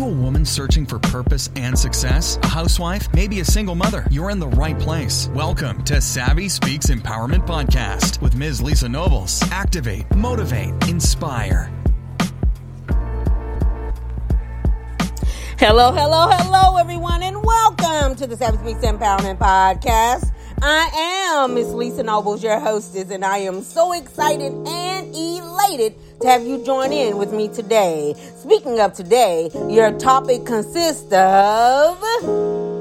you a woman searching for purpose and success? A housewife? Maybe a single mother? You're in the right place. Welcome to Savvy Speaks Empowerment Podcast with Ms. Lisa Nobles. Activate, motivate, inspire. Hello, hello, hello, everyone, and welcome to the Savvy Speaks Empowerment Podcast. I am Miss Lisa Nobles, your hostess, and I am so excited and elated to have you join in with me today. Speaking of today, your topic consists of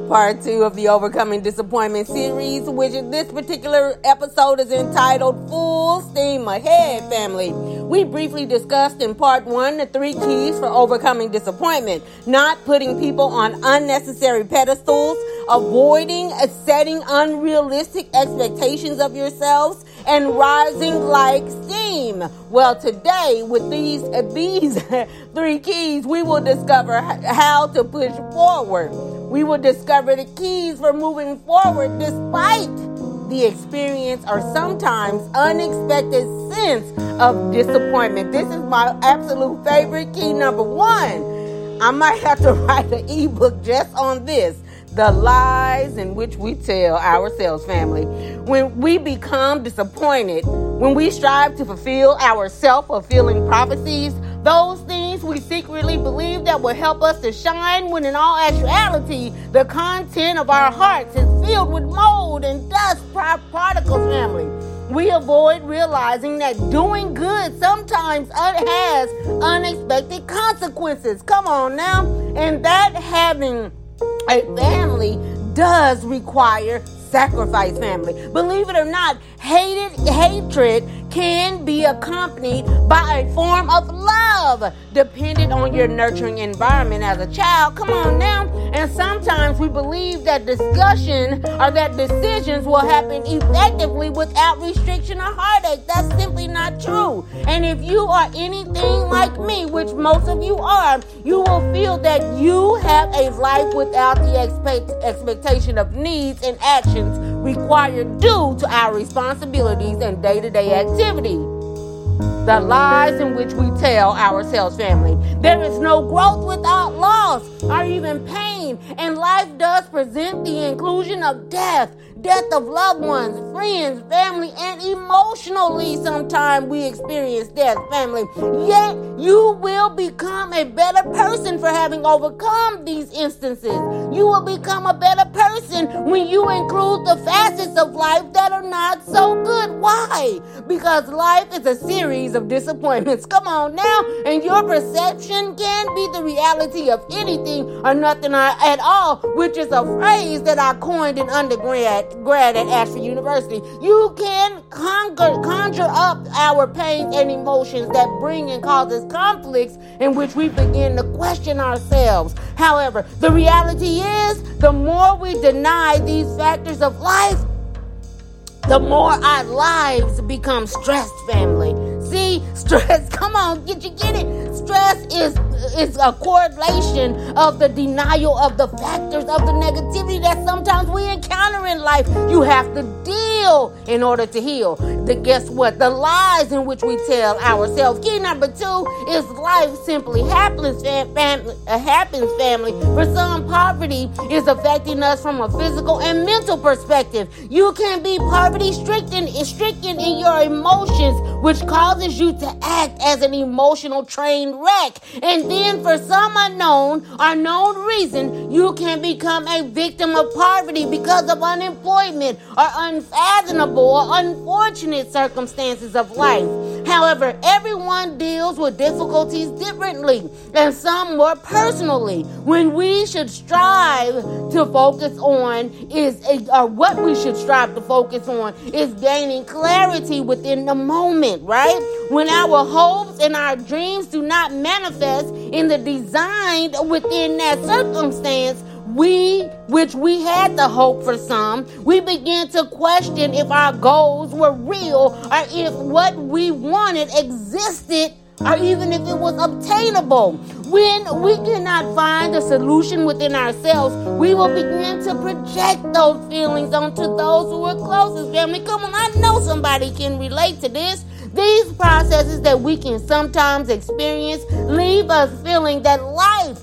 part two of the Overcoming Disappointment series, which this particular episode is entitled Full Steam Ahead Family. We briefly discussed in part one the three keys for overcoming disappointment, not putting people on unnecessary pedestals, avoiding setting unrealistic expectations of yourselves, and rising like steam. Well, today with these these three keys, we will discover how to push forward. We will discover the keys for moving forward despite the experience or sometimes unexpected sense of disappointment. This is my absolute favorite key number one. I might have to write an ebook just on this the lies in which we tell ourselves, family. When we become disappointed, when we strive to fulfill our self fulfilling prophecies, those things we secretly believe that will help us to shine, when in all actuality, the content of our hearts is filled with mold and dust, particles, family. We avoid realizing that doing good sometimes has unexpected consequences. Come on now. And that having a family does require sacrifice family. Believe it or not, hated hatred can be accompanied by a form of love, dependent on your nurturing environment as a child. Come on now. And sometimes we believe that discussion or that decisions will happen effectively without restriction or heartache. That's simply not true. And if you are anything like me, which most of you are, you will feel that you have a life without the expect- expectation of needs and actions required due to our responsibilities and day to day activity. The lies in which we tell ourselves, family. There is no growth without loss or even pain, and life does present the inclusion of death death of loved ones, friends, family, and emotionally sometimes we experience death, family. Yet you will become a better person for having overcome these instances. You will become a better person when you include the facets of life that are not so good. Why? Because life is a series of disappointments. Come on now. And your perception can be the reality of anything or nothing at all, which is a phrase that I coined in undergrad grad at Ashford University. You can conjure, conjure up our pains and emotions that bring and causes conflicts in which we begin to question ourselves. However, the reality is the more we deny these factors of life, the more our lives become stressed, family. See, stress, come on, get you get it? Stress is is a correlation of the denial of the factors of the negativity that sometimes we encounter in life. You have to deal in order to heal. The guess what? The lies in which we tell ourselves. Key number two is life simply happens. Fam- family, uh, happens, family. For some, poverty is affecting us from a physical and mental perspective. You can be poverty stricken, stricken in your emotions, which causes you to act as an emotional train wreck. And then, for some unknown or known reason, you can become a victim of poverty because of unemployment or unfathomable or unfortunate circumstances of life. However, everyone deals with difficulties differently, and some more personally. When we should strive to focus on is, or what we should strive to focus on is gaining clarity within the moment, right? When our hopes and our dreams do not manifest in the design within that circumstance, we, which we had the hope for some, we began to question if our goals were real or if what we wanted existed or even if it was obtainable. When we cannot find a solution within ourselves, we will begin to project those feelings onto those who are closest. Family, come on, I know somebody can relate to this. These processes that we can sometimes experience leave us feeling that life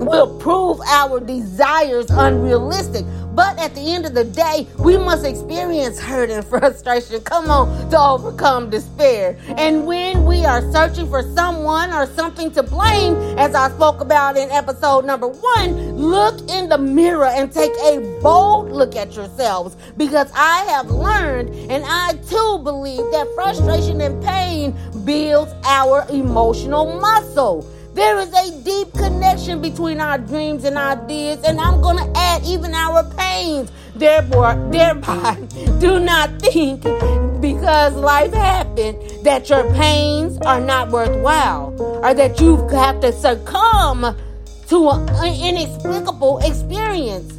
will prove our desires unrealistic. But at the end of the day, we must experience hurt and frustration. Come on, to overcome despair. And when we are searching for someone or something to blame, as I spoke about in episode number one, look in the mirror and take a bold look at yourselves. Because I have learned, and I too believe that frustration and pain builds our emotional muscle. There is a deep connection between our dreams and ideas, and I'm going to add even our pains. Therefore, thereby, do not think because life happened that your pains are not worthwhile or that you have to succumb to an inexplicable experience.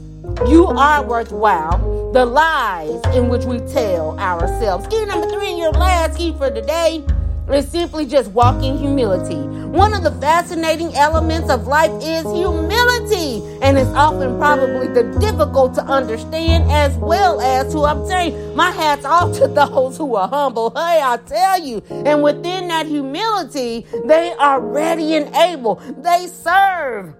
You are worthwhile. The lies in which we tell ourselves. Key number three, your last key for today is simply just walking humility. One of the fascinating elements of life is humility, and it's often probably the difficult to understand as well as to obtain. My hat's off to those who are humble. Hey, I tell you. And within that humility, they are ready and able. They serve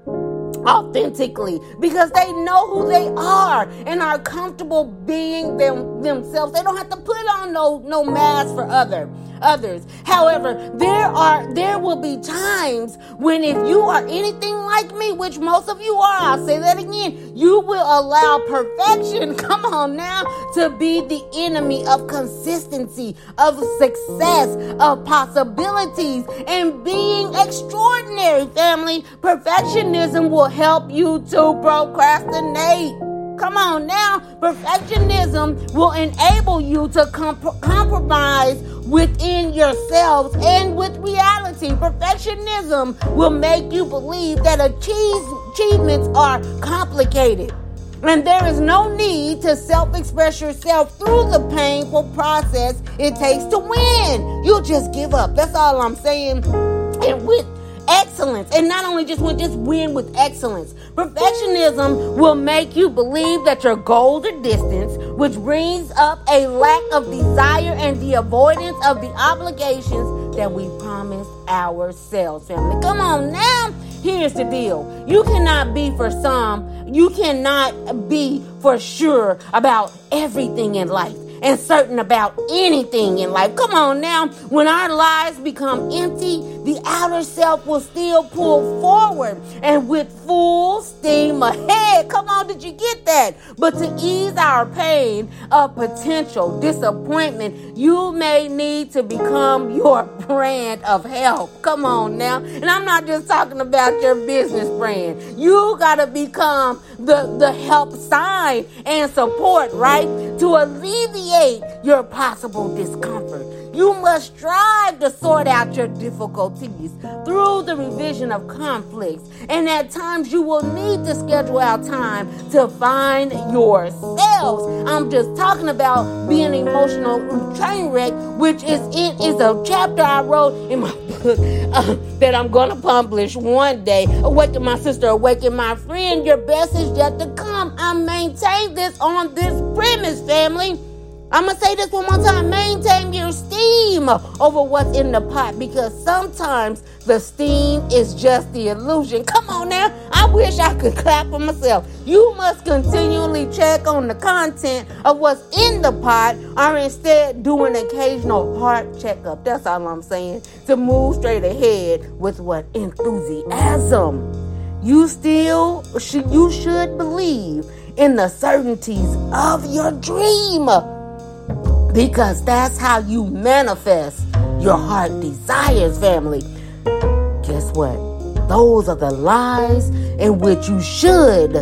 authentically because they know who they are and are comfortable being them themselves. They don't have to put on no no mask for other others. However, there are there will be times when if you are anything like me, which most of you are, I'll say that again, you will allow perfection, come on now, to be the enemy of consistency, of success, of possibilities, and being extraordinary, family. Perfectionism will help you to procrastinate. Come on now. Perfectionism will enable you to comp- compromise within yourselves and with reality. Perfectionism will make you believe that achievements are complicated. And there is no need to self express yourself through the painful process it takes to win. You'll just give up. That's all I'm saying. And with excellence. And not only just win, just win with excellence. Perfectionism will make you believe that your goals are distant, which brings up a lack of desire and the avoidance of the obligations that we promised ourselves, family. Come on now. Here's the deal. You cannot be for some, you cannot be for sure about everything in life and certain about anything in life. Come on now. When our lives become empty, the outer self will still pull forward and with full steam ahead. Come on, did you get that? But to ease our pain of potential disappointment, you may need to become your brand of help. Come on now. And I'm not just talking about your business brand. You got to become the, the help sign and support, right? To alleviate your possible discomfort. You must strive to sort out your difficulties through the revision of conflicts. And at times you will need to schedule out time to find yourselves. I'm just talking about being emotional train wreck, which is it is a chapter I wrote in my book uh, that I'm gonna publish one day. Awaken my sister, awaken my friend. Your best is yet to come. I maintain this on this premise, family. I'm going to say this one more time. Maintain your steam over what's in the pot because sometimes the steam is just the illusion. Come on now. I wish I could clap for myself. You must continually check on the content of what's in the pot or instead do an occasional heart checkup. That's all I'm saying. To move straight ahead with what? Enthusiasm. You still should you should believe in the certainties of your dream because that's how you manifest your heart desires, family. Guess what? Those are the lies in which you should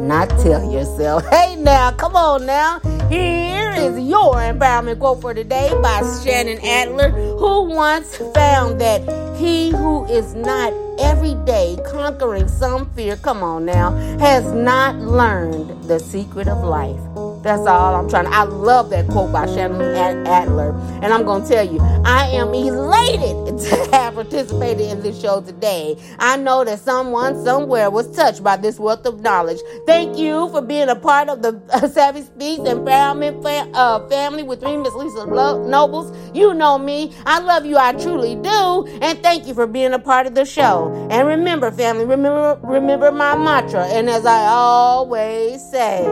not tell yourself. Hey, now, come on now. Here is your empowerment quote for today by Shannon Adler, who once found that he who is not every day conquering some fear, come on now, has not learned the secret of life. That's all I'm trying. I love that quote by Shannon Adler. And I'm going to tell you, I am elated to have participated in this show today. I know that someone somewhere was touched by this wealth of knowledge. Thank you for being a part of the Savvy Speaks Empowerment fa- uh, family with me, Miss Lisa Nobles. You know me. I love you. I truly do. And thank you for being a part of the show. And remember, family, remember, remember my mantra. And as I always say,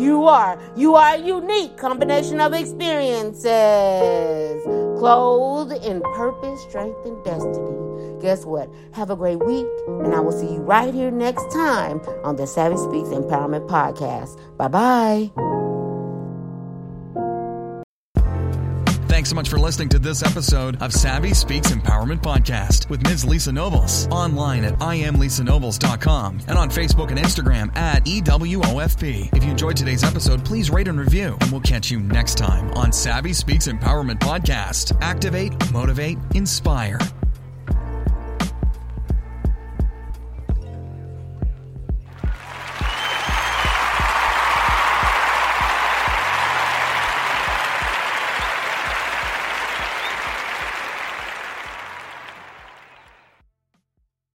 you are you are a unique combination of experiences, clothed in purpose, strength, and destiny. Guess what? Have a great week, and I will see you right here next time on the Savvy Speaks Empowerment Podcast. Bye bye. Much for listening to this episode of Savvy Speaks Empowerment Podcast with Ms. Lisa Nobles. Online at IamLisaNobles.com and on Facebook and Instagram at EWOFP. If you enjoyed today's episode, please rate and review, and we'll catch you next time on Savvy Speaks Empowerment Podcast. Activate, motivate, inspire.